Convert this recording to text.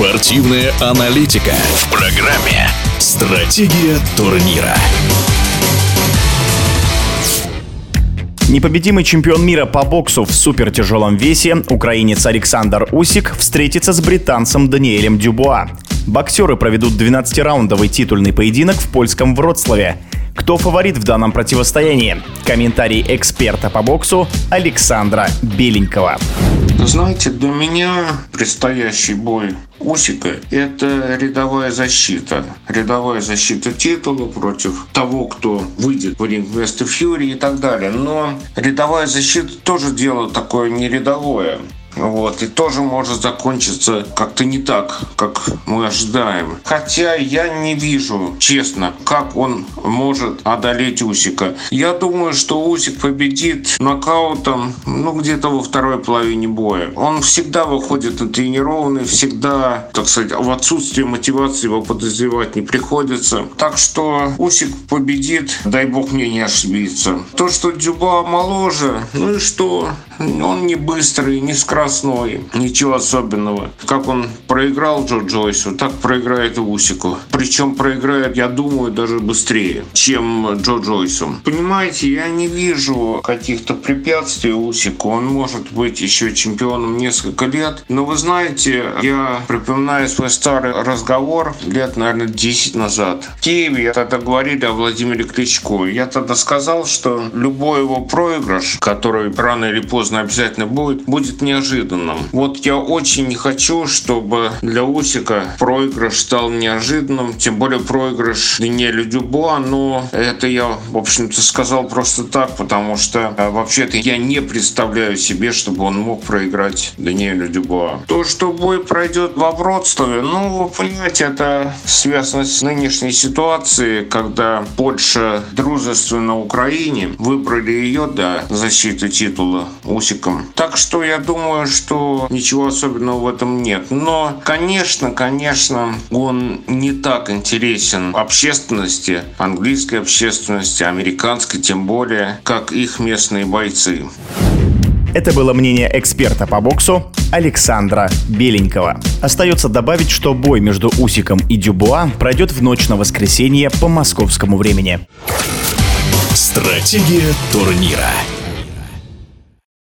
Спортивная аналитика в программе «Стратегия турнира». Непобедимый чемпион мира по боксу в супертяжелом весе, украинец Александр Усик, встретится с британцем Даниэлем Дюбуа. Боксеры проведут 12-раундовый титульный поединок в польском Вроцлаве. Кто фаворит в данном противостоянии? Комментарий эксперта по боксу Александра Беленького. Знаете, для меня предстоящий бой Усика – это рядовая защита. Рядовая защита титула против того, кто выйдет в ринг вместо Фьюри и так далее. Но рядовая защита тоже дело такое не рядовое. Вот, и тоже может закончиться как-то не так, как мы ожидаем. Хотя я не вижу, честно, как он может одолеть Усика. Я думаю, что Усик победит нокаутом, ну, где-то во второй половине боя. Он всегда выходит натренированный, всегда, так сказать, в отсутствие мотивации его подозревать не приходится. Так что Усик победит, дай бог мне не ошибиться. То, что Дюба моложе, ну и что? Он не быстрый, не скоростной скоростной, ничего особенного. Как он проиграл Джо Джойсу, так проиграет и Усику. Причем проиграет, я думаю, даже быстрее, чем Джо Джойсу. Понимаете, я не вижу каких-то препятствий Усику. Он может быть еще чемпионом несколько лет. Но вы знаете, я припоминаю свой старый разговор лет, наверное, 10 назад. В Киеве тогда говорили о Владимире Кличко. Я тогда сказал, что любой его проигрыш, который рано или поздно обязательно будет, будет неожиданным неожиданным. Вот я очень не хочу, чтобы для Усика проигрыш стал неожиданным, тем более проигрыш Даниэлю Дюбуа, но это я, в общем-то, сказал просто так, потому что э, вообще-то я не представляю себе, чтобы он мог проиграть Даниэлю Дюбуа. То, что бой пройдет во Вроцлаве, ну, вы понимаете, это связано с нынешней ситуацией, когда Польша дружественно Украине выбрали ее для защиты титула Усиком. Так что я думаю, думаю, что ничего особенного в этом нет. Но, конечно, конечно, он не так интересен общественности, английской общественности, американской тем более, как их местные бойцы. Это было мнение эксперта по боксу Александра Беленького. Остается добавить, что бой между Усиком и Дюбуа пройдет в ночь на воскресенье по московскому времени. Стратегия турнира.